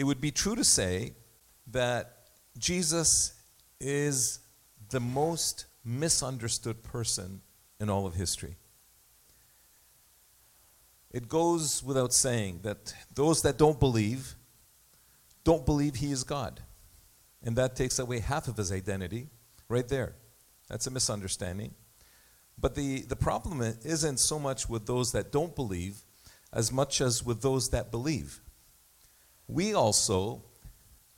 it would be true to say that Jesus is the most misunderstood person in all of history. It goes without saying that those that don't believe don't believe he is God. And that takes away half of his identity right there. That's a misunderstanding. But the, the problem isn't so much with those that don't believe as much as with those that believe. We also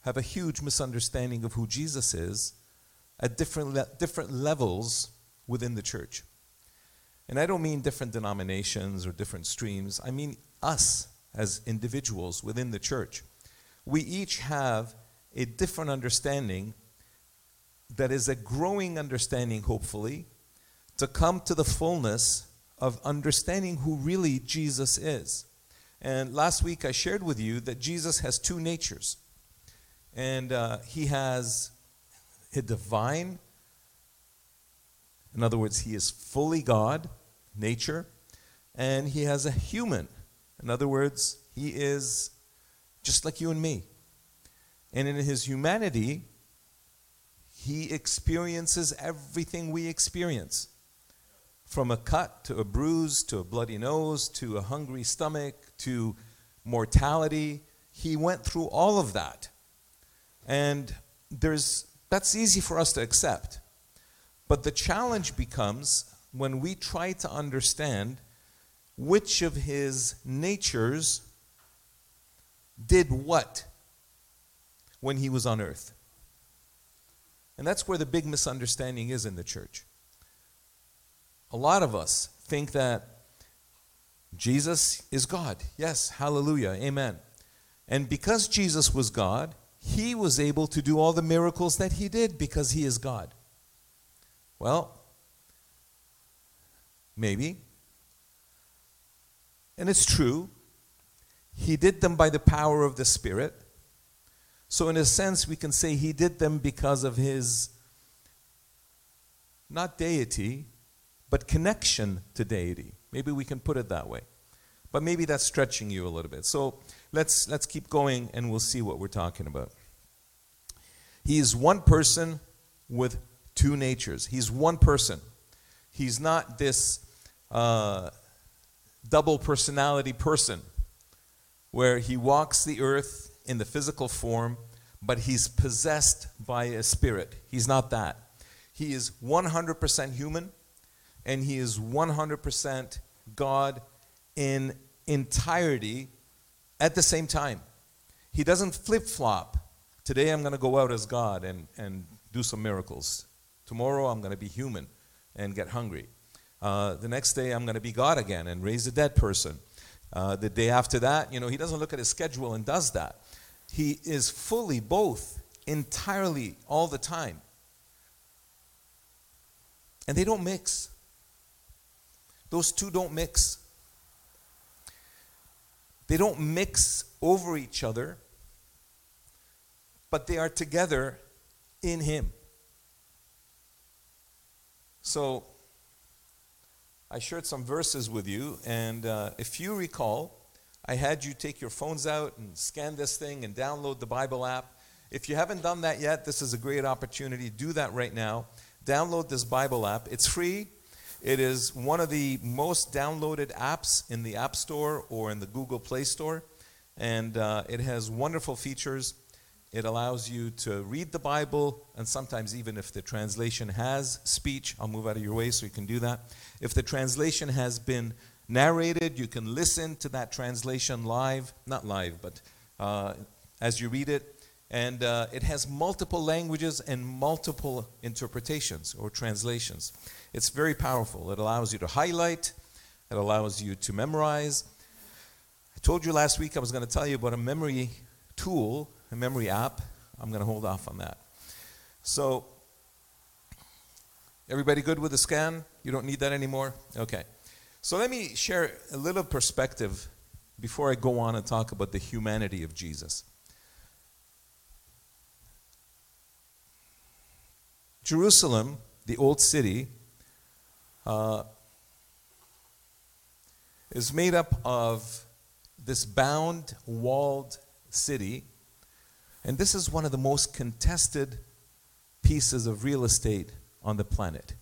have a huge misunderstanding of who Jesus is at different, le- different levels within the church. And I don't mean different denominations or different streams, I mean us as individuals within the church. We each have a different understanding that is a growing understanding, hopefully, to come to the fullness of understanding who really Jesus is. And last week I shared with you that Jesus has two natures. And uh, he has a divine, in other words, he is fully God, nature, and he has a human. In other words, he is just like you and me. And in his humanity, he experiences everything we experience from a cut to a bruise to a bloody nose to a hungry stomach to mortality. He went through all of that. And there's, that's easy for us to accept. But the challenge becomes when we try to understand which of his natures did what when he was on earth. And that's where the big misunderstanding is in the church. A lot of us think that Jesus is God. Yes, hallelujah, amen. And because Jesus was God, he was able to do all the miracles that he did because he is God. Well, maybe. And it's true. He did them by the power of the Spirit. So, in a sense, we can say he did them because of his, not deity, but connection to deity. Maybe we can put it that way. But maybe that's stretching you a little bit. So, let's, let's keep going and we'll see what we're talking about. He is one person with two natures. He's one person. He's not this uh, double personality person where he walks the earth in the physical form, but he's possessed by a spirit. He's not that. He is 100% human and he is 100% God in entirety at the same time. He doesn't flip flop. Today I'm going to go out as God and, and do some miracles. Tomorrow I'm going to be human and get hungry. Uh, the next day I'm going to be God again and raise a dead person. Uh, the day after that, you know, he doesn't look at his schedule and does that. He is fully both, entirely, all the time. And they don't mix. Those two don't mix. They don't mix over each other, but they are together in Him. So, I shared some verses with you, and uh, if you recall, I had you take your phones out and scan this thing and download the Bible app. If you haven't done that yet, this is a great opportunity. Do that right now. Download this Bible app. It's free. It is one of the most downloaded apps in the App Store or in the Google Play Store. And uh, it has wonderful features. It allows you to read the Bible, and sometimes, even if the translation has speech, I'll move out of your way so you can do that. If the translation has been narrated. You can listen to that translation live, not live, but uh, as you read it. And uh, it has multiple languages and multiple interpretations or translations. It's very powerful. It allows you to highlight, it allows you to memorize. I told you last week I was going to tell you about a memory tool, a memory app. I'm going to hold off on that. So, everybody good with the scan? You don't need that anymore? Okay. So let me share a little perspective before I go on and talk about the humanity of Jesus. Jerusalem, the old city, uh, is made up of this bound, walled city And this is one of the most contested pieces of real estate on the planet.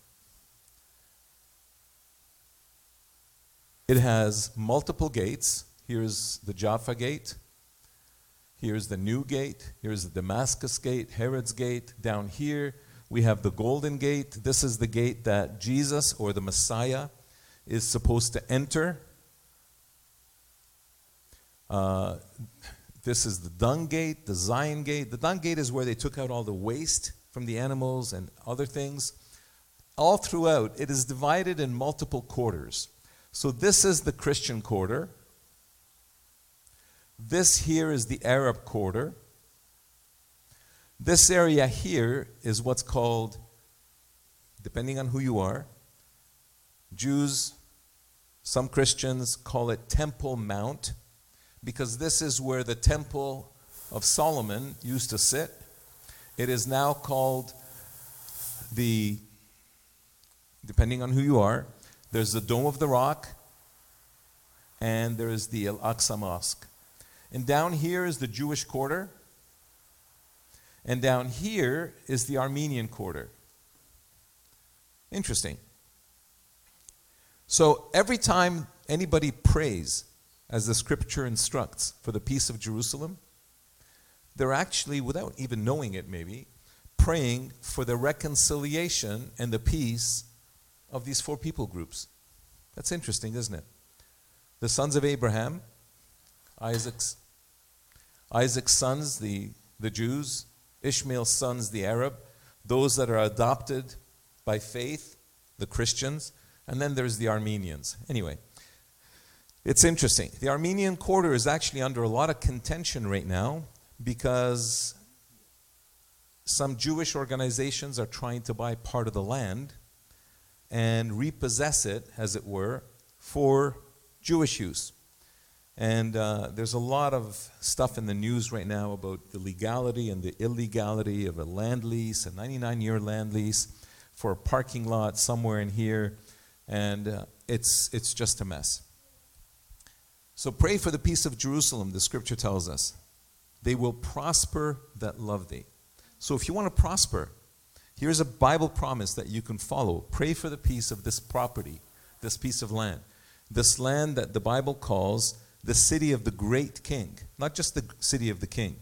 It has multiple gates. Here's the Jaffa gate. Here's the new gate. Here's the Damascus gate, Herod's gate. Down here, we have the Golden Gate. This is the gate that Jesus or the Messiah is supposed to enter. Uh, this is the Dung Gate, the Zion Gate. The Dung Gate is where they took out all the waste from the animals and other things. All throughout, it is divided in multiple quarters. So this is the Christian quarter. This here is the Arab quarter. This area here is what's called, depending on who you are, Jews, some Christians call it Temple Mount, because this is where the Temple of Solomon used to sit. It is now called the, depending on who you are, there's the Dome of the Rock, and there is the Al Aqsa Mosque. And down here is the Jewish quarter, and down here is the Armenian quarter. Interesting. So every time anybody prays, as the scripture instructs, for the peace of Jerusalem, they're actually, without even knowing it maybe, praying for the reconciliation and the peace of these four people groups. That's interesting, isn't it? The sons of Abraham, Isaac's Isaac's sons, the, the Jews, Ishmael's sons, the Arab, those that are adopted by faith, the Christians, and then there's the Armenians. Anyway, it's interesting. The Armenian quarter is actually under a lot of contention right now because some Jewish organizations are trying to buy part of the land and repossess it, as it were, for Jewish use. And uh, there's a lot of stuff in the news right now about the legality and the illegality of a land lease, a 99 year land lease for a parking lot somewhere in here. And uh, it's, it's just a mess. So pray for the peace of Jerusalem, the scripture tells us. They will prosper that love thee. So if you want to prosper, Here's a Bible promise that you can follow. Pray for the peace of this property, this piece of land. This land that the Bible calls the city of the great king, not just the city of the king.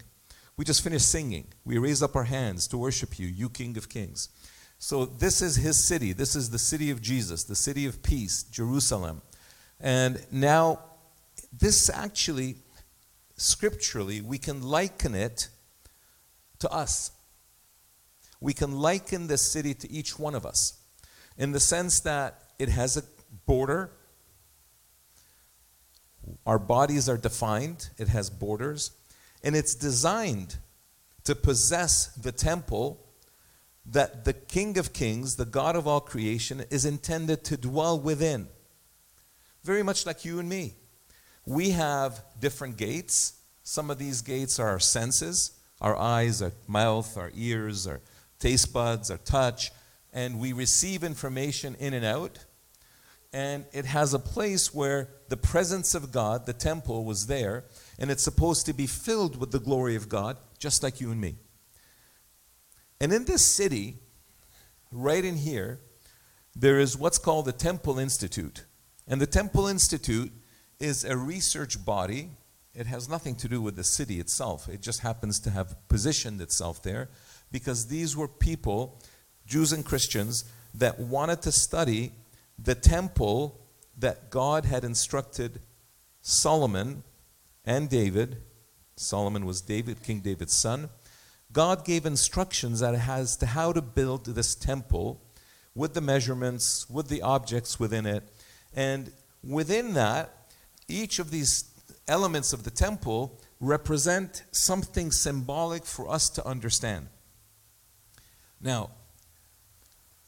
We just finished singing. We raise up our hands to worship you, you King of Kings. So, this is his city. This is the city of Jesus, the city of peace, Jerusalem. And now, this actually, scripturally, we can liken it to us we can liken this city to each one of us in the sense that it has a border. Our bodies are defined, it has borders, and it's designed to possess the temple that the King of Kings, the God of all creation, is intended to dwell within. Very much like you and me. We have different gates. Some of these gates are our senses our eyes, our mouth, our ears, our taste buds, our touch, and we receive information in and out. And it has a place where the presence of God, the temple, was there, and it's supposed to be filled with the glory of God, just like you and me. And in this city, right in here, there is what's called the Temple Institute. And the Temple Institute is a research body. It has nothing to do with the city itself, it just happens to have positioned itself there because these were people, Jews and Christians, that wanted to study the temple that God had instructed Solomon and David. Solomon was David, King David's son. God gave instructions as to how to build this temple with the measurements, with the objects within it. And within that, each of these elements of the temple represent something symbolic for us to understand. Now,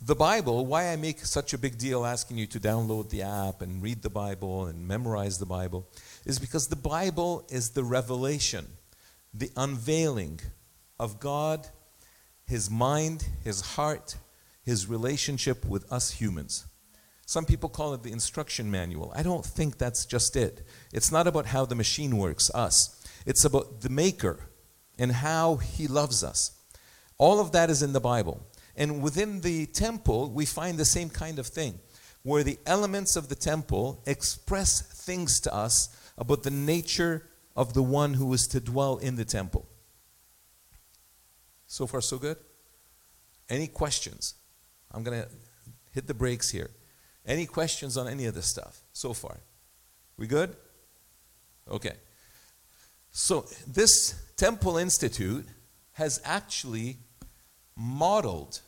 the Bible, why I make such a big deal asking you to download the app and read the Bible and memorize the Bible, is because the Bible is the revelation, the unveiling of God, His mind, His heart, His relationship with us humans. Some people call it the instruction manual. I don't think that's just it. It's not about how the machine works, us. It's about the maker and how he loves us. All of that is in the Bible. And within the temple, we find the same kind of thing, where the elements of the temple express things to us about the nature of the one who is to dwell in the temple. So far, so good? Any questions? I'm going to hit the brakes here. Any questions on any of this stuff so far? We good? Okay. So, this Temple Institute has actually modeled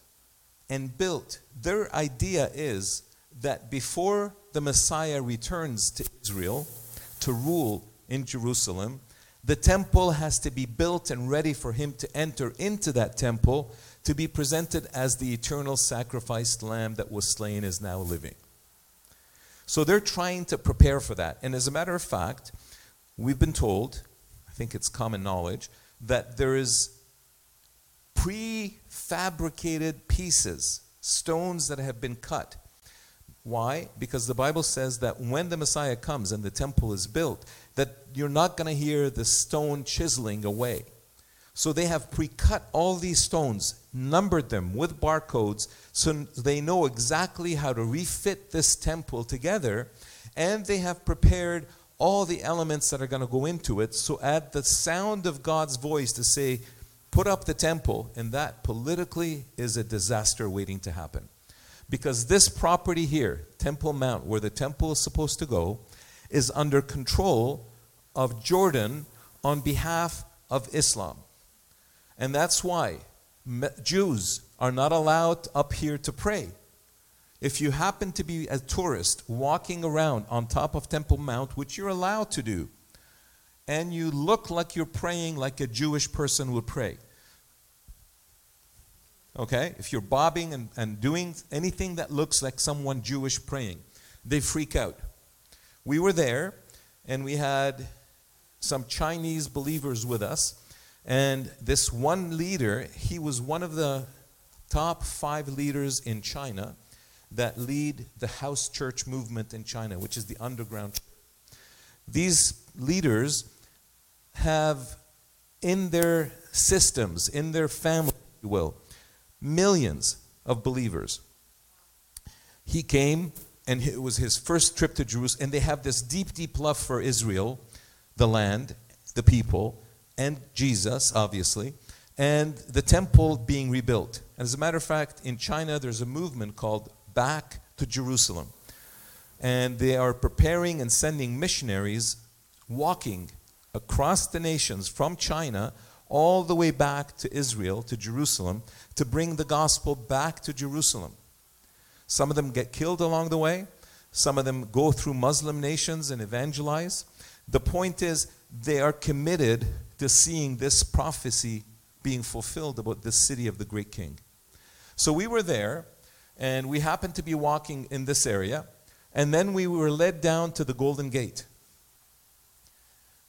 and built. Their idea is that before the Messiah returns to Israel to rule in Jerusalem, the temple has to be built and ready for him to enter into that temple to be presented as the eternal sacrificed lamb that was slain is now living. So they're trying to prepare for that. And as a matter of fact, we've been told, I think it's common knowledge, that there is prefabricated pieces, stones that have been cut. Why? Because the Bible says that when the Messiah comes and the temple is built, that you're not going to hear the stone chiseling away. So they have pre cut all these stones, numbered them with barcodes, so they know exactly how to refit this temple together, and they have prepared all the elements that are going to go into it. So, at the sound of God's voice to say, put up the temple, and that politically is a disaster waiting to happen. Because this property here, Temple Mount, where the temple is supposed to go, is under control of Jordan on behalf of Islam. And that's why Jews are not allowed up here to pray. If you happen to be a tourist walking around on top of Temple Mount, which you're allowed to do, and you look like you're praying like a Jewish person would pray. Okay? If you're bobbing and, and doing anything that looks like someone Jewish praying, they freak out. We were there, and we had some Chinese believers with us, and this one leader, he was one of the top five leaders in China that lead the house church movement in China, which is the underground. These leaders have in their systems, in their family, if you will, millions of believers. He came, and it was his first trip to Jerusalem, and they have this deep, deep love for Israel, the land, the people, and Jesus, obviously, and the temple being rebuilt. As a matter of fact, in China, there's a movement called Back to Jerusalem. And they are preparing and sending missionaries walking across the nations from China all the way back to Israel, to Jerusalem, to bring the gospel back to Jerusalem. Some of them get killed along the way, some of them go through Muslim nations and evangelize. The point is, they are committed to seeing this prophecy being fulfilled about the city of the great king. So we were there, and we happened to be walking in this area, and then we were led down to the Golden Gate.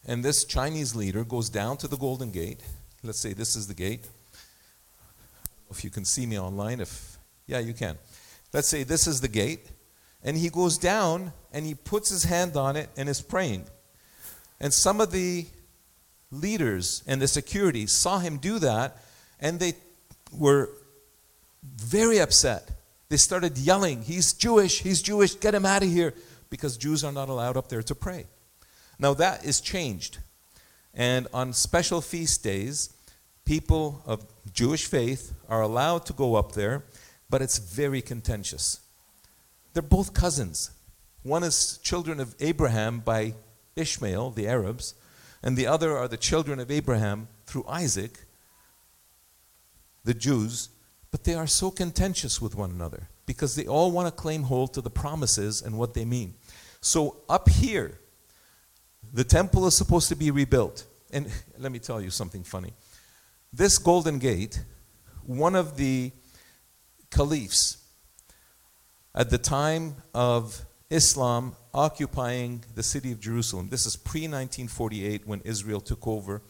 And this Chinese leader goes down to the Golden Gate. Let's say this is the gate. If you can see me online, if yeah, you can. Let's say this is the gate, and he goes down and he puts his hand on it and is praying. And some of the leaders and the security saw him do that, and they were very upset. They started yelling, He's Jewish, he's Jewish, get him out of here, because Jews are not allowed up there to pray. Now that is changed. And on special feast days, people of Jewish faith are allowed to go up there, but it's very contentious. They're both cousins. One is children of Abraham by Ishmael, the Arabs, and the other are the children of Abraham through Isaac, the Jews, but they are so contentious with one another because they all want to claim hold to the promises and what they mean. So up here, the temple is supposed to be rebuilt. And let me tell you something funny. This Golden Gate, one of the caliphs at the time of Islam occupying the city of Jerusalem, this is pre 1948 when Israel took over,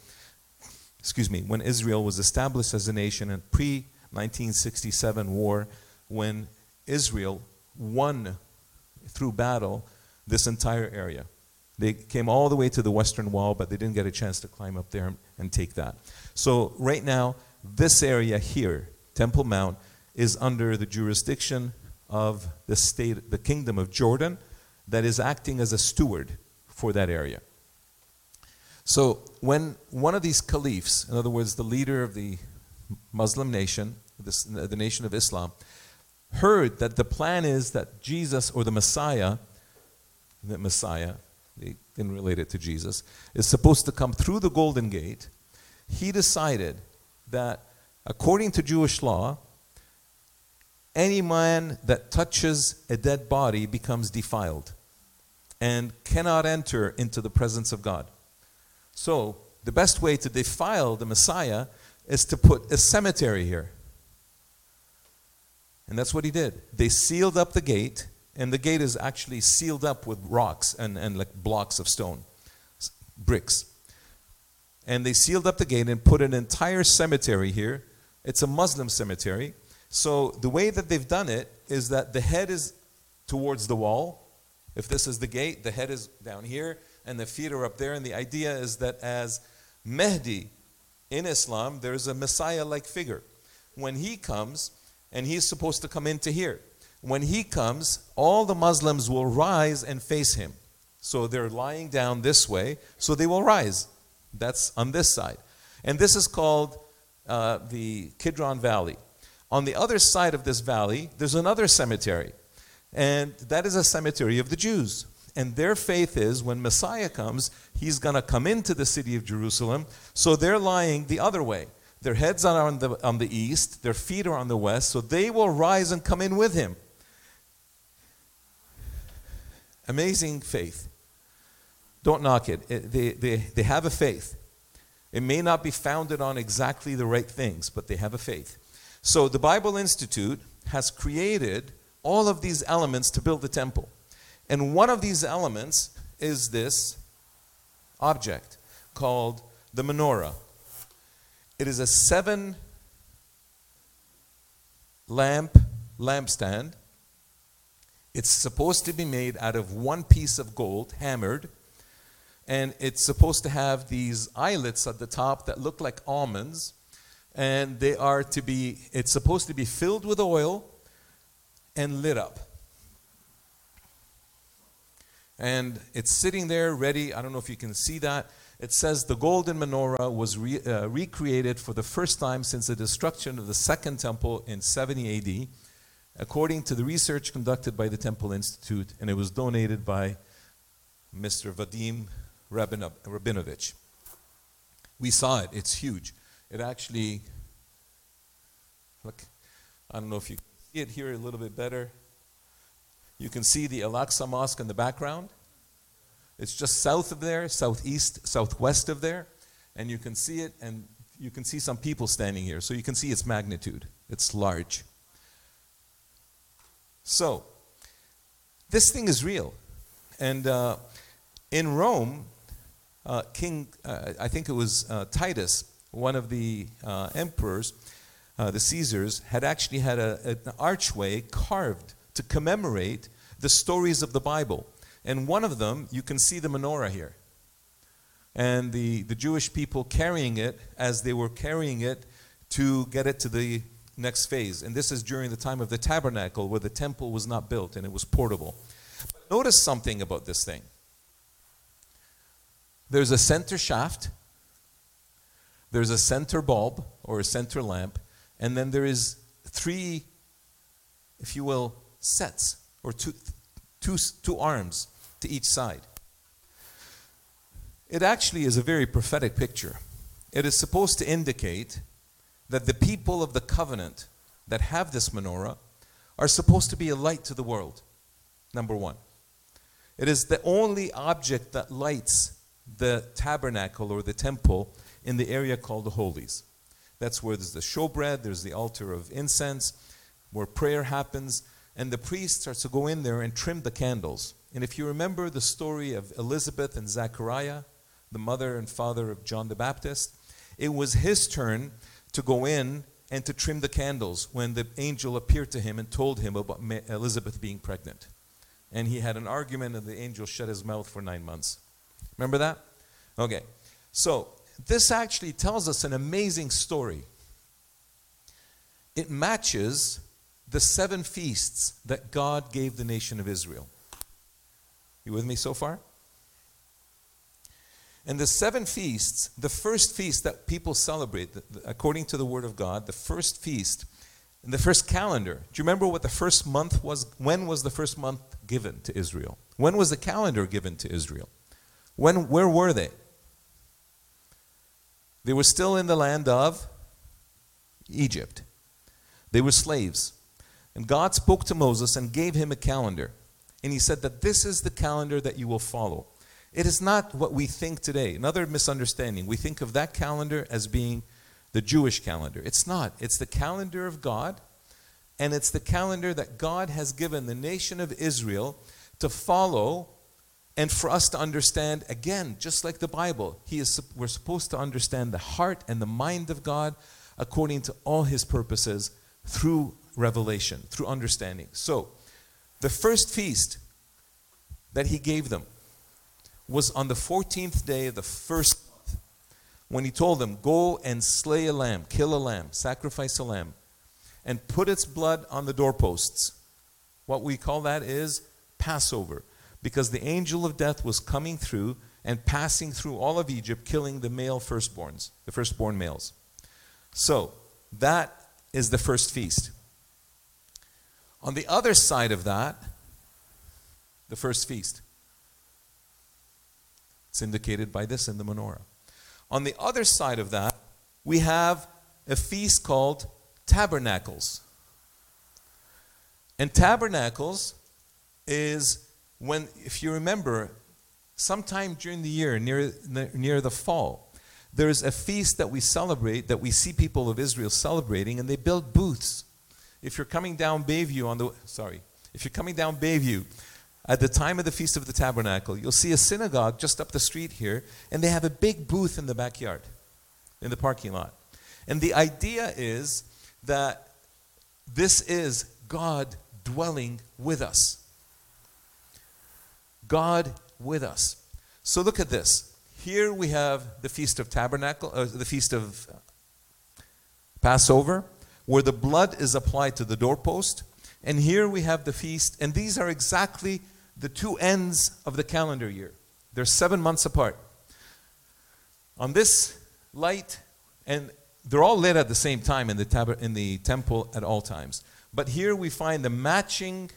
excuse me, when Israel was established as a nation, and pre 1967 war when Israel won through battle this entire area. They came all the way to the western wall, but they didn't get a chance to climb up there and take that. So, right now, this area here, Temple Mount, is under the jurisdiction of the state, the kingdom of Jordan, that is acting as a steward for that area. So, when one of these caliphs, in other words, the leader of the Muslim nation, this, the nation of Islam, heard that the plan is that Jesus or the Messiah, the Messiah, they didn't relate it to Jesus, is supposed to come through the Golden Gate, he decided that according to Jewish law, any man that touches a dead body becomes defiled and cannot enter into the presence of God. So, the best way to defile the Messiah is to put a cemetery here. And that's what he did. They sealed up the gate, and the gate is actually sealed up with rocks and, and like blocks of stone, bricks. And they sealed up the gate and put an entire cemetery here. It's a Muslim cemetery. So the way that they've done it is that the head is towards the wall. If this is the gate, the head is down here and the feet are up there. And the idea is that as Mehdi in Islam, there's a Messiah like figure. When he comes, and he's supposed to come into here. When he comes, all the Muslims will rise and face him. So they're lying down this way, so they will rise. That's on this side. And this is called uh, the Kidron Valley. On the other side of this valley, there's another cemetery. And that is a cemetery of the Jews. And their faith is when Messiah comes, he's going to come into the city of Jerusalem. So they're lying the other way. Their heads are on the, on the east, their feet are on the west, so they will rise and come in with him. Amazing faith. Don't knock it. it they, they, they have a faith. It may not be founded on exactly the right things, but they have a faith. So the Bible Institute has created all of these elements to build the temple. And one of these elements is this object called the menorah. It is a seven lamp lampstand. It's supposed to be made out of one piece of gold, hammered, and it's supposed to have these eyelets at the top that look like almonds, and they are to be, it's supposed to be filled with oil and lit up. And it's sitting there ready. I don't know if you can see that it says the golden menorah was re, uh, recreated for the first time since the destruction of the second temple in 70 AD, according to the research conducted by the Temple Institute, and it was donated by Mr. Vadim Rabinovich. We saw it, it's huge. It actually, look, I don't know if you can see it here a little bit better. You can see the Al Aqsa Mosque in the background. It's just south of there, southeast, southwest of there, and you can see it, and you can see some people standing here. So you can see its magnitude. It's large. So, this thing is real. And uh, in Rome, uh, King, uh, I think it was uh, Titus, one of the uh, emperors, uh, the Caesars, had actually had a, an archway carved to commemorate the stories of the Bible. And one of them, you can see the menorah here. And the, the Jewish people carrying it as they were carrying it to get it to the next phase. And this is during the time of the tabernacle where the temple was not built and it was portable. But notice something about this thing there's a center shaft, there's a center bulb or a center lamp, and then there is three, if you will, sets or two, two, two arms to each side. It actually is a very prophetic picture. It is supposed to indicate that the people of the covenant that have this menorah are supposed to be a light to the world. Number one. It is the only object that lights the tabernacle or the temple in the area called the Holies. That's where there's the showbread, there's the altar of incense, where prayer happens, and the priest starts to go in there and trim the candles. And if you remember the story of Elizabeth and Zachariah, the mother and father of John the Baptist, it was his turn to go in and to trim the candles when the angel appeared to him and told him about Elizabeth being pregnant. And he had an argument, and the angel shut his mouth for nine months. Remember that? Okay. So, this actually tells us an amazing story. It matches the seven feasts that God gave the nation of Israel. You with me so far? And the seven feasts, the first feast that people celebrate, according to the Word of God, the first feast, in the first calendar. Do you remember what the first month was? When was the first month given to Israel? When was the calendar given to Israel? When, where were they? They were still in the land of Egypt. They were slaves. And God spoke to Moses and gave him a calendar. And he said that this is the calendar that you will follow. It is not what we think today. Another misunderstanding. We think of that calendar as being the Jewish calendar. It's not. It's the calendar of God, and it's the calendar that God has given the nation of Israel to follow and for us to understand again just like the bible he is we're supposed to understand the heart and the mind of god according to all his purposes through revelation through understanding so the first feast that he gave them was on the 14th day of the first month when he told them, Go and slay a lamb, kill a lamb, sacrifice a lamb, and put its blood on the doorposts. What we call that is Passover, because the angel of death was coming through and passing through all of Egypt, killing the male firstborns, the firstborn males. So, that is the first feast. On the other side of that, the first feast. It's indicated by this in the menorah. On the other side of that, we have a feast called Tabernacles. And Tabernacles is when, if you remember, sometime during the year, near, near the fall, there's a feast that we celebrate, that we see people of Israel celebrating, and they build booths. If you're coming down Bayview on the, sorry, if you're coming down Bayview at the time of the Feast of the Tabernacle, you'll see a synagogue just up the street here, and they have a big booth in the backyard, in the parking lot. And the idea is that this is God dwelling with us. God with us. So look at this. Here we have the Feast of Tabernacle, uh, the Feast of Passover, where the blood is applied to the doorpost. And here we have the feast, and these are exactly the two ends of the calendar year. They're seven months apart. On this light, and they're all lit at the same time in the, tab- in the temple at all times. But here we find the matching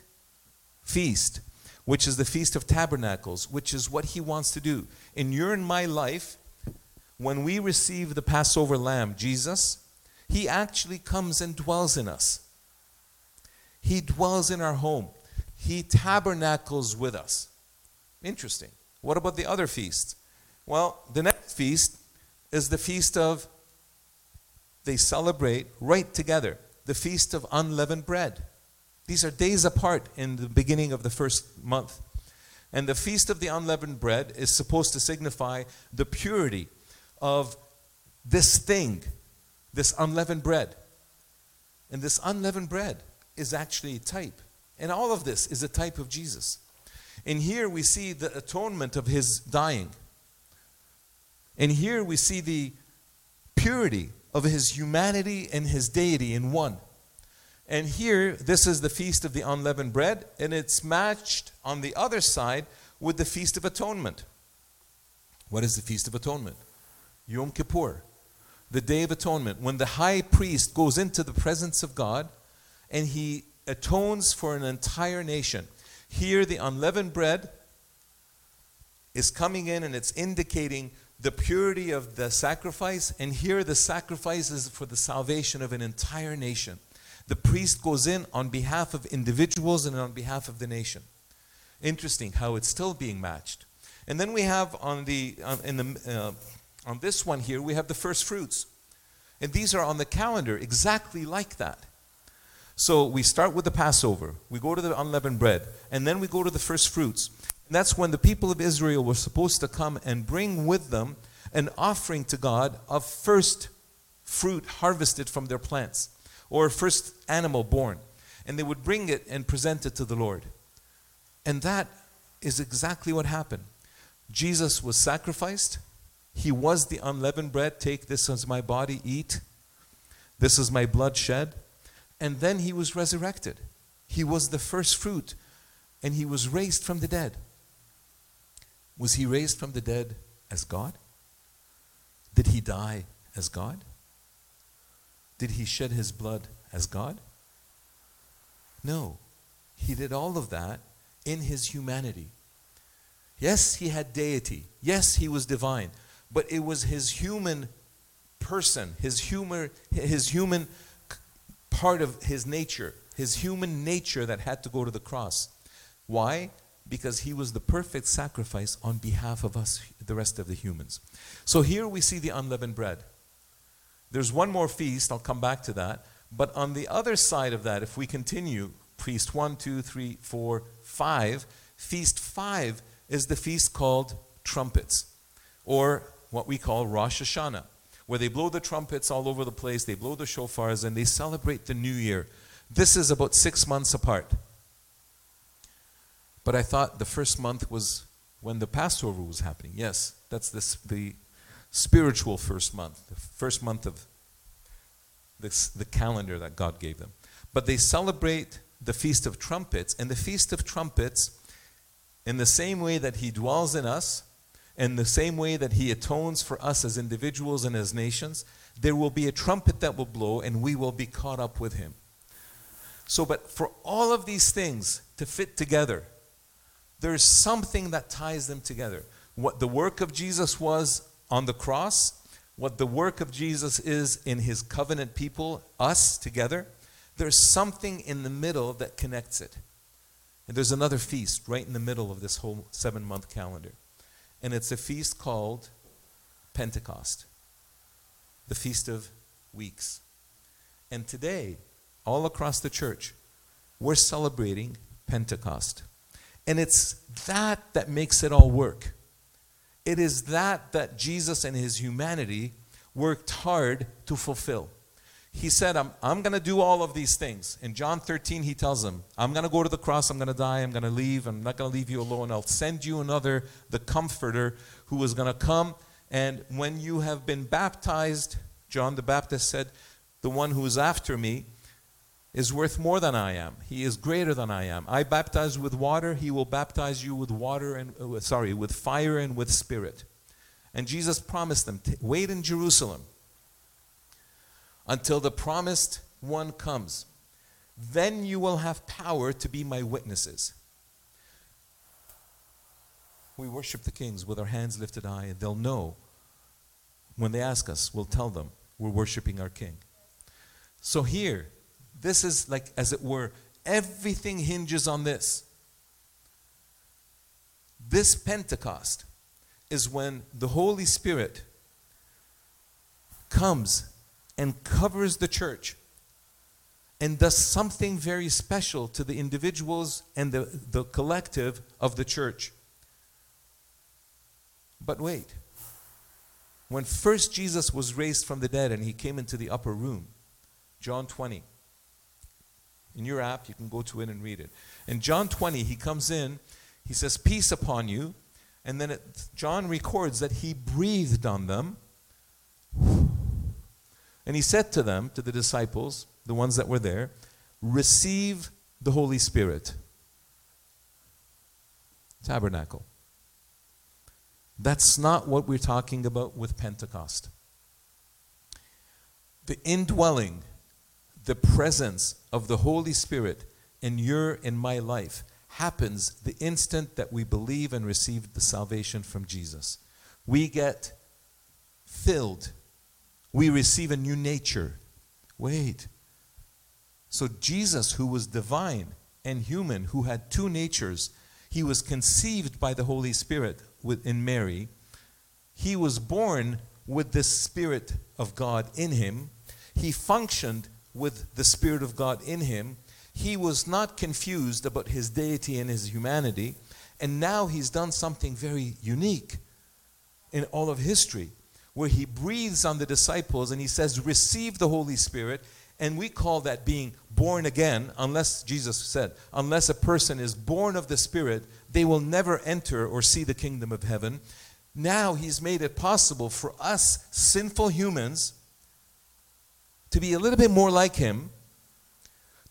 feast, which is the Feast of Tabernacles, which is what he wants to do. In your and my life, when we receive the Passover lamb, Jesus, he actually comes and dwells in us. He dwells in our home. He tabernacles with us. Interesting. What about the other feast? Well, the next feast is the feast of, they celebrate right together, the feast of unleavened bread. These are days apart in the beginning of the first month. And the feast of the unleavened bread is supposed to signify the purity of this thing, this unleavened bread. And this unleavened bread is actually a type and all of this is a type of Jesus. And here we see the atonement of his dying. And here we see the purity of his humanity and his deity in one. And here, this is the Feast of the Unleavened Bread, and it's matched on the other side with the Feast of Atonement. What is the Feast of Atonement? Yom Kippur, the Day of Atonement, when the high priest goes into the presence of God and he atones for an entire nation. Here, the unleavened bread is coming in and it's indicating the purity of the sacrifice, and here the sacrifice is for the salvation of an entire nation. The priest goes in on behalf of individuals and on behalf of the nation. Interesting how it's still being matched. And then we have on the on, in the uh, on this one here we have the first fruits, and these are on the calendar exactly like that. So we start with the Passover, we go to the unleavened bread, and then we go to the first fruits. And that's when the people of Israel were supposed to come and bring with them an offering to God of first fruit harvested from their plants or first animal born. And they would bring it and present it to the Lord. And that is exactly what happened. Jesus was sacrificed. He was the unleavened bread. Take this as my body, eat. This is my blood shed. And then he was resurrected. He was the first fruit, and he was raised from the dead. Was he raised from the dead as God? Did he die as God? Did he shed his blood as God? No. He did all of that in his humanity. Yes, he had deity. Yes, he was divine. But it was his human person, his humor, his human part of his nature, his human nature that had to go to the cross. Why? Because he was the perfect sacrifice on behalf of us, the rest of the humans. So here we see the unleavened bread. There's one more feast, I'll come back to that. But on the other side of that, if we continue, feast one, two, three, four, five, feast five is the feast called trumpets, or what we call Rosh Hashanah, where they blow the trumpets all over the place, they blow the shofars, and they celebrate the new year. This is about six months apart. But I thought the first month was when the Passover was happening. Yes, that's the spiritual first month, the first month of this, the calendar that God gave them. But they celebrate the Feast of Trumpets, and the Feast of Trumpets, in the same way that He dwells in us, in the same way that He atones for us as individuals and as nations, there will be a trumpet that will blow, and we will be caught up with Him. So, but for all of these things to fit together, there's something that ties them together. What the work of Jesus was on the cross, what the work of Jesus is in his covenant people, us together, there's something in the middle that connects it. And there's another feast right in the middle of this whole seven month calendar. And it's a feast called Pentecost, the Feast of Weeks. And today, all across the church, we're celebrating Pentecost. And it's that that makes it all work. It is that that Jesus and his humanity worked hard to fulfill. He said, I'm, I'm going to do all of these things. In John 13, he tells them, I'm going to go to the cross, I'm going to die, I'm going to leave, I'm not going to leave you alone. I'll send you another, the Comforter, who is going to come. And when you have been baptized, John the Baptist said, The one who is after me, is worth more than I am. He is greater than I am. I baptize with water, he will baptize you with water and uh, sorry, with fire and with spirit. And Jesus promised them, wait in Jerusalem until the promised one comes. Then you will have power to be my witnesses. We worship the kings with our hands lifted high, and they'll know when they ask us, we'll tell them we're worshiping our king. So here, this is like, as it were, everything hinges on this. This Pentecost is when the Holy Spirit comes and covers the church and does something very special to the individuals and the, the collective of the church. But wait, when first Jesus was raised from the dead and he came into the upper room, John 20, in your app, you can go to it and read it. In John 20, he comes in, he says, Peace upon you. And then it, John records that he breathed on them. And he said to them, to the disciples, the ones that were there, Receive the Holy Spirit. Tabernacle. That's not what we're talking about with Pentecost. The indwelling the presence of the Holy Spirit in your in my life happens the instant that we believe and receive the salvation from Jesus. We get filled. We receive a new nature. Wait. So Jesus who was divine and human, who had two natures, he was conceived by the Holy Spirit in Mary. He was born with the Spirit of God in him. He functioned with the Spirit of God in him, he was not confused about his deity and his humanity. And now he's done something very unique in all of history, where he breathes on the disciples and he says, Receive the Holy Spirit. And we call that being born again, unless Jesus said, unless a person is born of the Spirit, they will never enter or see the kingdom of heaven. Now he's made it possible for us sinful humans to be a little bit more like him,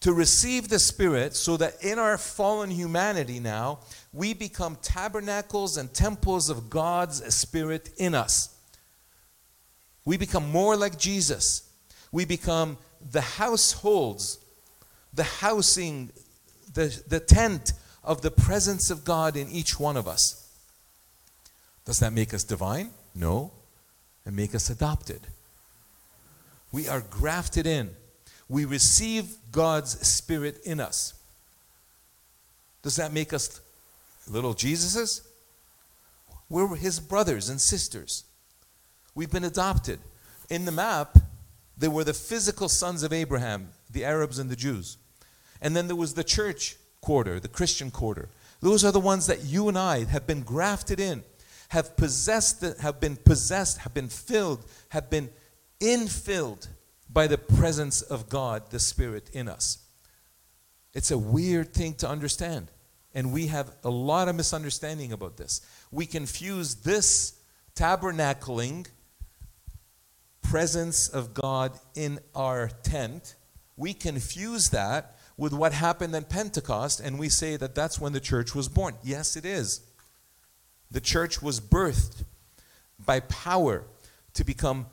to receive the Spirit, so that in our fallen humanity now, we become tabernacles and temples of God's Spirit in us. We become more like Jesus. We become the households, the housing, the, the tent of the presence of God in each one of us. Does that make us divine? No. It make us adopted. We are grafted in. We receive God's Spirit in us. Does that make us little Jesuses? We're his brothers and sisters. We've been adopted. In the map, there were the physical sons of Abraham, the Arabs and the Jews. And then there was the church quarter, the Christian quarter. Those are the ones that you and I have been grafted in, have possessed, have been possessed, have been filled, have been infilled by the presence of God, the Spirit in us. It's a weird thing to understand. And we have a lot of misunderstanding about this. We confuse this tabernacling presence of God in our tent, we confuse that with what happened at Pentecost, and we say that that's when the church was born. Yes, it is. The church was birthed by power to become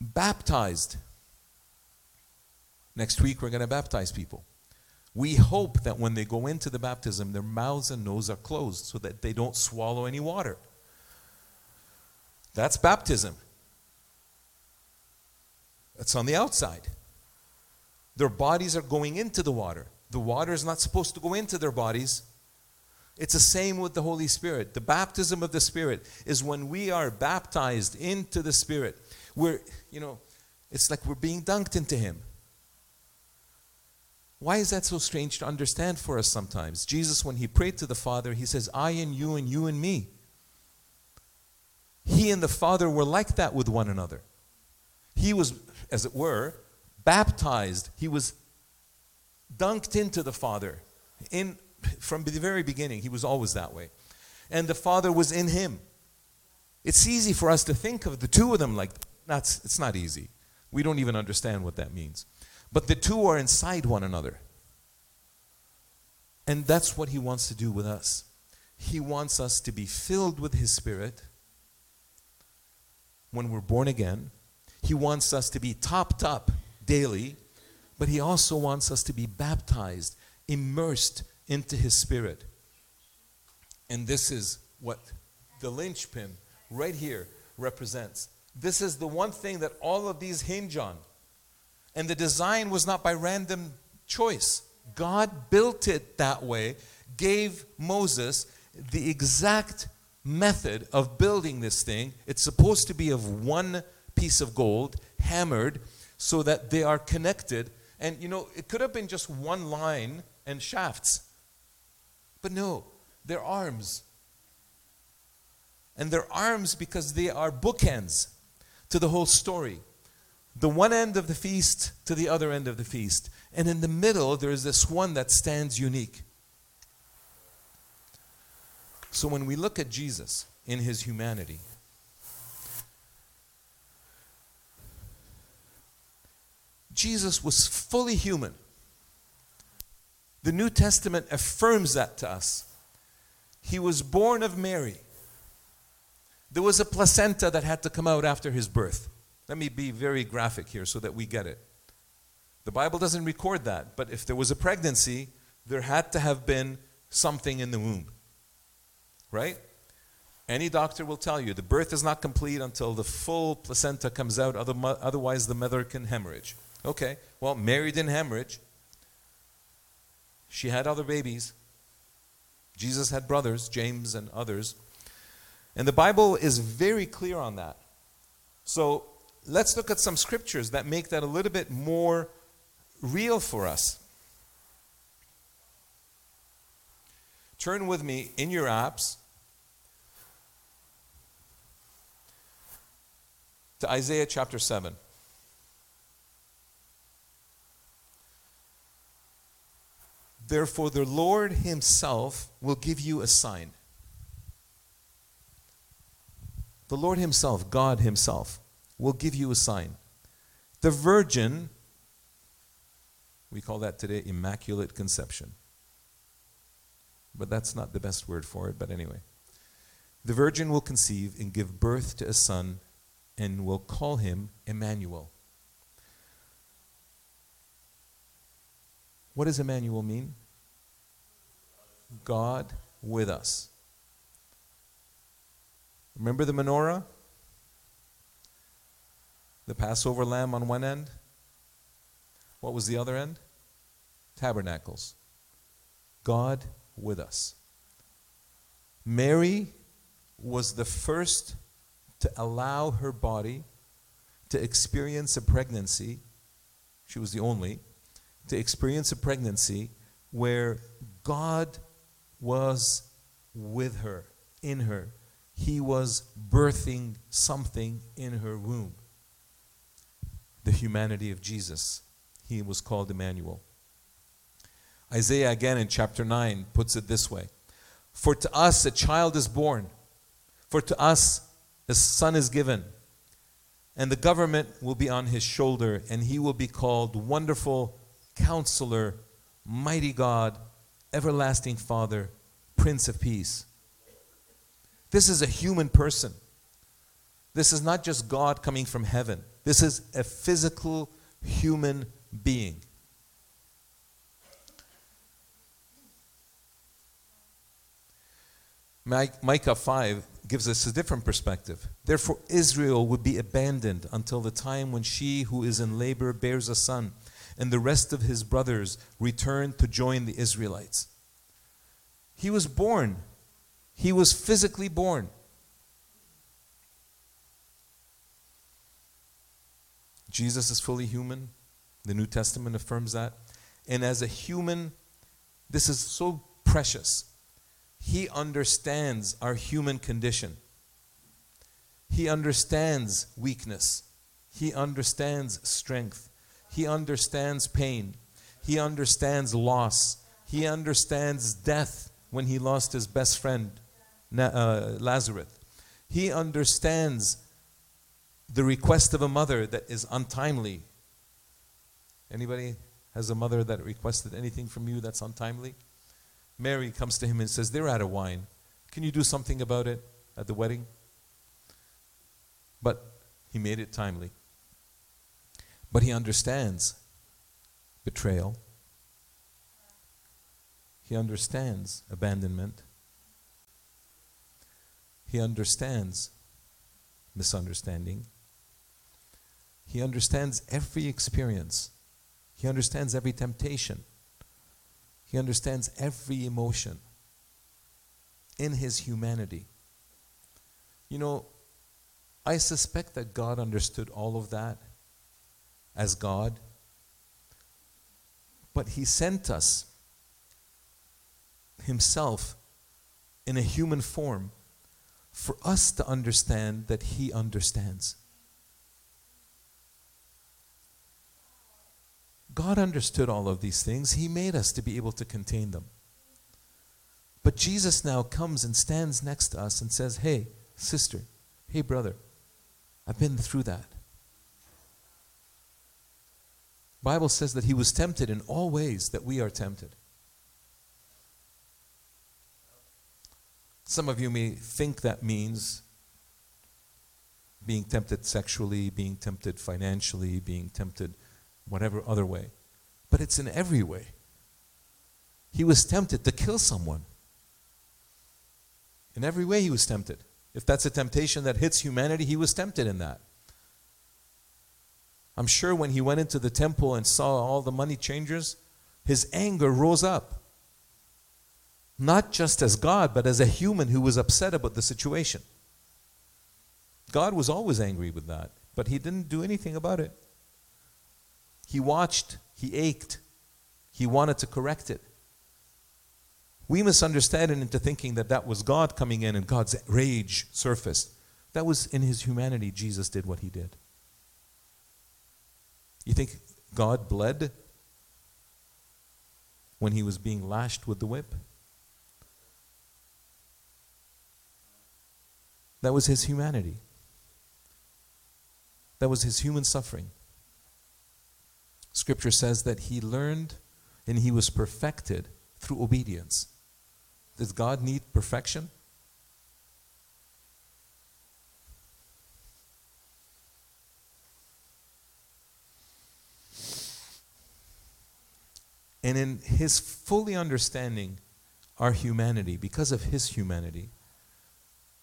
baptized. Next week, we're going to baptize people. We hope that when they go into the baptism, their mouths and nose are closed so that they don't swallow any water. That's baptism. It's on the outside. Their bodies are going into the water. The water is not supposed to go into their bodies. It's the same with the Holy Spirit. The baptism of the Spirit is when we are baptized into the Spirit. We're, you know, it's like we're being dunked into Him. Why is that so strange to understand for us sometimes? Jesus, when He prayed to the Father, He says, I and you and you and me. He and the Father were like that with one another. He was as it were, baptized. He was dunked into the Father. In, from the very beginning, he was always that way. And the Father was in him. It's easy for us to think of the two of them like that's it's not easy. We don't even understand what that means. But the two are inside one another. And that's what he wants to do with us. He wants us to be filled with his spirit when we're born again he wants us to be topped up daily, but He also wants us to be baptized, immersed into His Spirit. And this is what the linchpin right here represents. This is the one thing that all of these hinge on. And the design was not by random choice. God built it that way, gave Moses the exact method of building this thing. It's supposed to be of one piece of gold hammered so that they are connected. And you know, it could have been just one line and shafts. But no, they're arms. And they're arms because they are bookends to the whole story. The one end of the feast to the other end of the feast. And in the middle, there is this one that stands unique. So when we look at Jesus in his humanity, Jesus was fully human. The New Testament affirms that to us. He was born of Mary. There was a placenta that had to come out after his birth. Let me be very graphic here so that we get it. The Bible doesn't record that, but if there was a pregnancy, there had to have been something in the womb. Right? Any doctor will tell you the birth is not complete until the full placenta comes out, otherwise, the mother can hemorrhage. Okay, well, Mary didn't hemorrhage. She had other babies. Jesus had brothers, James and others. And the Bible is very clear on that. So let's look at some scriptures that make that a little bit more real for us. Turn with me in your apps to Isaiah chapter 7. Therefore, the Lord Himself will give you a sign. The Lord Himself, God Himself, will give you a sign. The virgin, we call that today immaculate conception. But that's not the best word for it, but anyway. The virgin will conceive and give birth to a son and will call him Emmanuel. What does Emmanuel mean? God with us. Remember the menorah? The Passover lamb on one end? What was the other end? Tabernacles. God with us. Mary was the first to allow her body to experience a pregnancy. She was the only to experience a pregnancy where God was with her, in her. He was birthing something in her womb. The humanity of Jesus. He was called Emmanuel. Isaiah, again in chapter 9, puts it this way For to us a child is born, for to us a son is given, and the government will be on his shoulder, and he will be called Wonderful Counselor, Mighty God, Everlasting Father, Prince of Peace. This is a human person. This is not just God coming from heaven. This is a physical human being. Micah 5 gives us a different perspective. Therefore, Israel would be abandoned until the time when she who is in labor bears a son, and the rest of his brothers returned to join the Israelites. He was born, he was physically born. Jesus is fully human. The New Testament affirms that. And as a human, this is so precious he understands our human condition. He understands weakness. He understands strength. He understands pain. He understands loss. He understands death when he lost his best friend, uh, Lazarus. He understands the request of a mother that is untimely. Anybody has a mother that requested anything from you that's untimely? Mary comes to him and says, They're out of wine. Can you do something about it at the wedding? But he made it timely. But he understands betrayal, he understands abandonment, he understands misunderstanding, he understands every experience, he understands every temptation. He understands every emotion in his humanity. You know, I suspect that God understood all of that as God, but He sent us Himself in a human form for us to understand that He understands. God understood all of these things. He made us to be able to contain them. But Jesus now comes and stands next to us and says, Hey, sister, hey, brother, I've been through that. Bible says that he was tempted in all ways that we are tempted. Some of you may think that means being tempted sexually, being tempted financially, being tempted whatever other way. But it's in every way. He was tempted to kill someone. In every way, he was tempted. If that's a temptation that hits humanity, he was tempted in that. I'm sure when he went into the temple and saw all the money changers, his anger rose up. Not just as God, but as a human who was upset about the situation. God was always angry with that, but he didn't do anything about it. He watched, he ached, he wanted to correct it. We misunderstand it into thinking that that was God coming in and God's rage surfaced. That was in his humanity, Jesus did what he did. You think God bled? when he was being lashed with the whip? That was his humanity. That was his human suffering. Scripture says that he learned and he was perfected through obedience. Does God need perfection? And in his fully understanding our humanity, because of his humanity,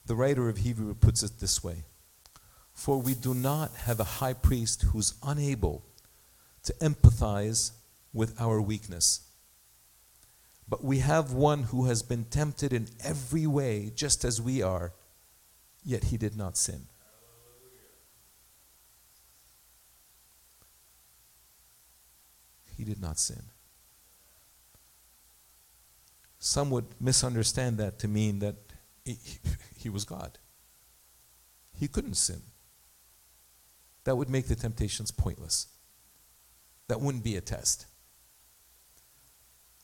the writer of Hebrew puts it this way For we do not have a high priest who's unable to empathize with our weakness. But we have one who has been tempted in every way, just as we are, yet he did not sin. He did not sin. Some would misunderstand that to mean that he, he was God. He couldn't sin. That would make the temptations pointless. That wouldn't be a test.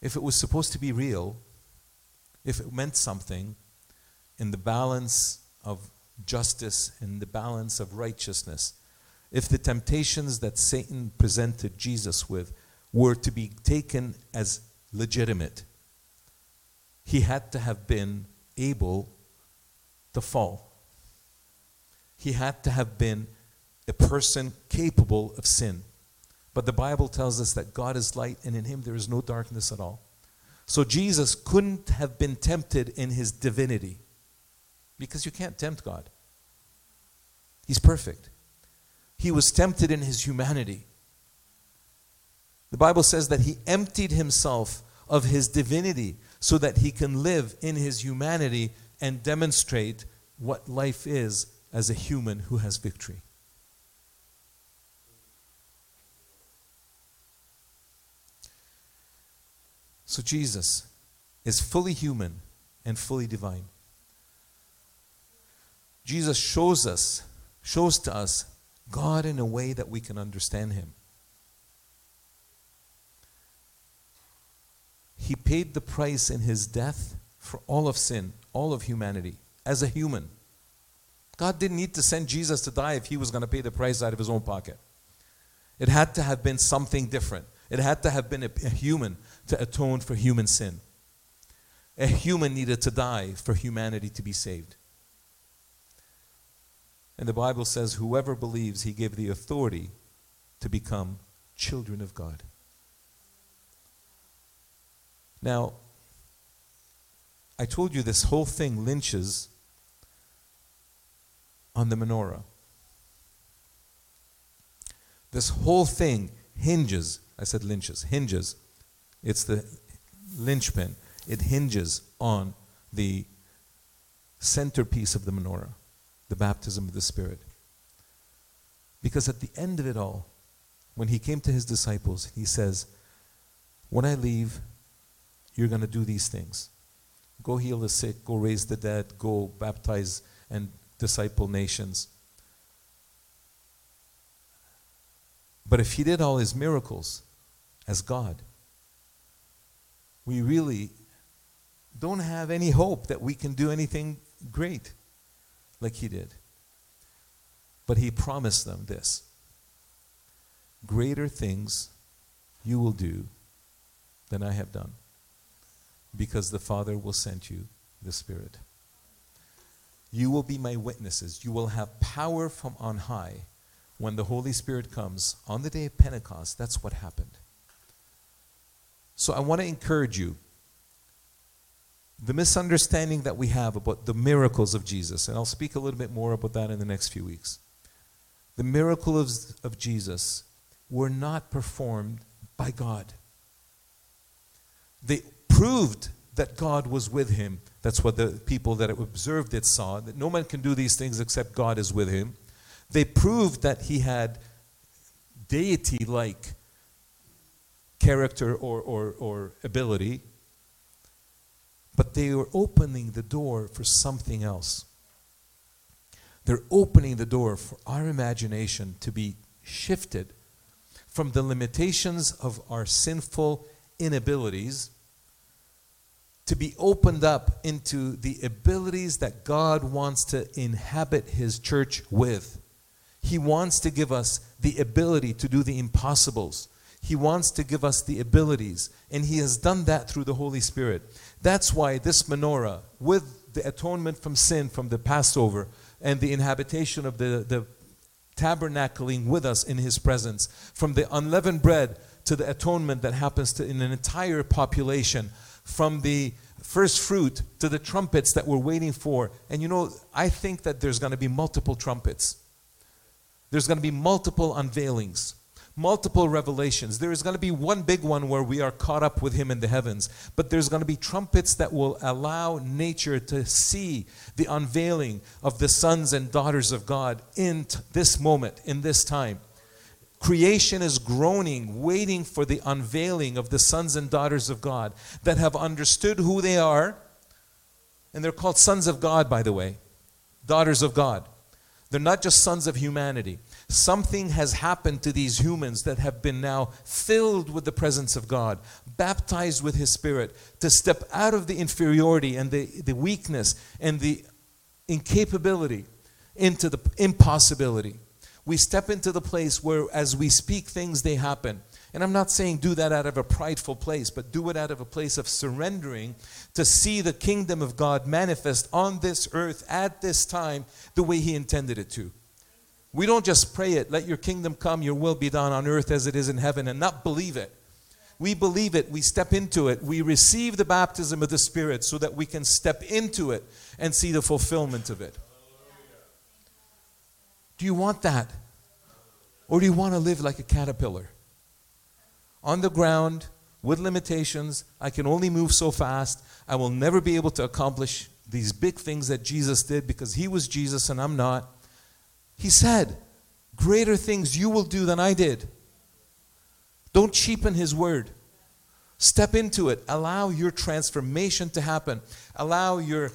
If it was supposed to be real, if it meant something in the balance of justice and the balance of righteousness, if the temptations that Satan presented Jesus with were to be taken as legitimate, he had to have been able to fall. He had to have been a person capable of sin. But the Bible tells us that God is light and in him there is no darkness at all. So Jesus couldn't have been tempted in his divinity because you can't tempt God. He's perfect. He was tempted in his humanity. The Bible says that he emptied himself of his divinity so that he can live in his humanity and demonstrate what life is as a human who has victory. So Jesus is fully human and fully divine. Jesus shows us, shows to us God in a way that we can understand him. He paid the price in his death for all of sin, all of humanity, as a human. God didn't need to send Jesus to die if he was going to pay the price out of his own pocket. It had to have been something different. It had to have been a, a human to atone for human sin. A human needed to die for humanity to be saved. And the Bible says, whoever believes, he gave the authority to become children of God. Now, I told you this whole thing lynches on the menorah. This whole thing hinges, I said lynches, hinges it's the linchpin. It hinges on the centerpiece of the menorah, the baptism of the Spirit. Because at the end of it all, when he came to his disciples, he says, When I leave, you're going to do these things. Go heal the sick, go raise the dead, go baptize and disciple nations. But if he did all his miracles as God, we really don't have any hope that we can do anything great like he did. But he promised them this greater things you will do than I have done, because the Father will send you the Spirit. You will be my witnesses. You will have power from on high when the Holy Spirit comes on the day of Pentecost. That's what happened. So I want to encourage you. The misunderstanding that we have about the miracles of Jesus, and I'll speak a little bit more about that in the next few weeks. The miracles of, of Jesus were not performed by God. They proved that God was with him. That's what the people that observed it saw, that no man can do these things except God is with him. They proved that he had deity like character or, or, or ability, but they were opening the door for something else. They're opening the door for our imagination to be shifted from the limitations of our sinful, inabilities to be opened up into the abilities that God wants to inhabit His church with. He wants to give us the ability to do the impossibles. He wants to give us the abilities, and He has done that through the Holy Spirit. That's why this menorah, with the atonement from sin from the Passover and the inhabitation of the, the tabernacling with us in His presence, from the unleavened bread to the atonement that happens to in an entire population, from the first fruit to the trumpets that we're waiting for. And you know, I think that there's going to be multiple trumpets. There's going to be multiple unveilings, multiple revelations. There is going to be one big one where we are caught up with Him in the heavens, but there's going to be trumpets that will allow nature to see the unveiling of the sons and daughters of God in t- this moment, in this time. Creation is groaning, waiting for the unveiling of the sons and daughters of God that have understood who they are. And they're called sons of God, by the way, daughters of God. They're not just sons of humanity. Something has happened to these humans that have been now filled with the presence of God, baptized with His Spirit, to step out of the inferiority and the, the weakness and the incapability into the impossibility. We step into the place where, as we speak things, they happen. And I'm not saying do that out of a prideful place, but do it out of a place of surrendering to see the kingdom of God manifest on this earth at this time the way He intended it to. We don't just pray it, let your kingdom come, your will be done on earth as it is in heaven, and not believe it. We believe it, we step into it, we receive the baptism of the Spirit so that we can step into it and see the fulfillment of it. Do you want that? Or do you want to live like a caterpillar? On the ground, with limitations, I can only move so fast. I will never be able to accomplish these big things that Jesus did because he was Jesus and I'm not. He said, Greater things you will do than I did. Don't cheapen his word. Step into it. Allow your transformation to happen. Allow your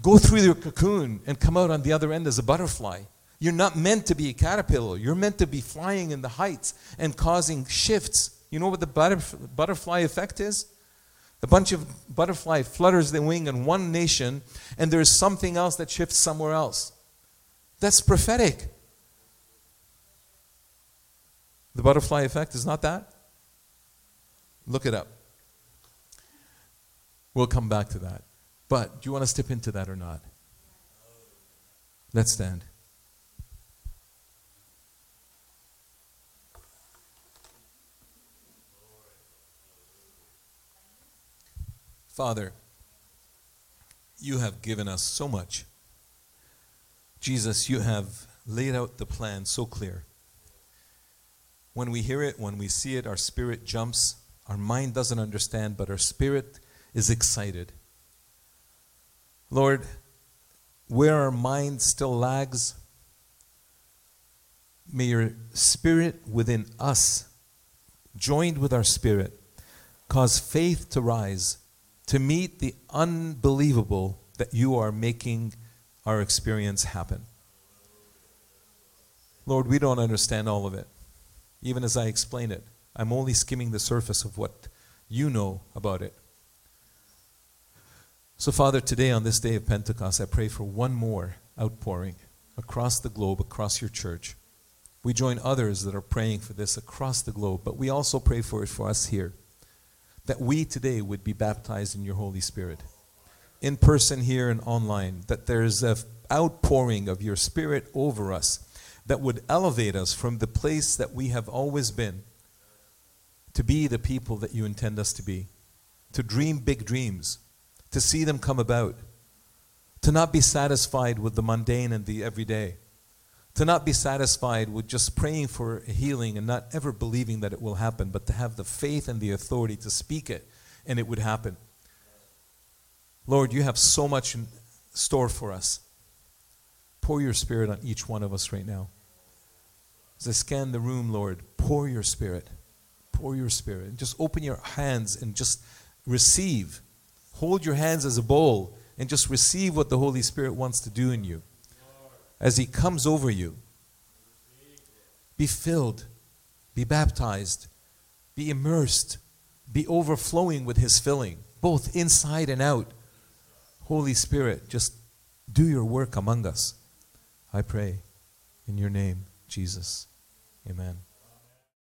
go through your cocoon and come out on the other end as a butterfly. You're not meant to be a caterpillar. You're meant to be flying in the heights and causing shifts. You know what the butterf- butterfly effect is? A bunch of butterfly flutters the wing in one nation, and there's something else that shifts somewhere else. That's prophetic. The butterfly effect is not that? Look it up. We'll come back to that. But do you want to step into that or not? Let's stand. Father, you have given us so much. Jesus, you have laid out the plan so clear. When we hear it, when we see it, our spirit jumps. Our mind doesn't understand, but our spirit is excited. Lord, where our mind still lags, may your spirit within us, joined with our spirit, cause faith to rise to meet the unbelievable that you are making our experience happen. Lord, we don't understand all of it. Even as I explain it, I'm only skimming the surface of what you know about it. So, Father, today on this day of Pentecost, I pray for one more outpouring across the globe, across your church. We join others that are praying for this across the globe, but we also pray for it for us here. That we today would be baptized in your Holy Spirit. In person here and online, that there's an outpouring of your Spirit over us that would elevate us from the place that we have always been to be the people that you intend us to be, to dream big dreams to see them come about, to not be satisfied with the mundane and the everyday, to not be satisfied with just praying for healing and not ever believing that it will happen, but to have the faith and the authority to speak it and it would happen. Lord, you have so much in store for us. Pour your spirit on each one of us right now. As I scan the room, Lord, pour your spirit. Pour your spirit. And just open your hands and just receive hold your hands as a bowl and just receive what the Holy Spirit wants to do in you as He comes over you. Be filled, be baptized, be immersed, be overflowing with His filling, both inside and out. Holy Spirit, just do your work among us. I pray in your name, Jesus. Amen.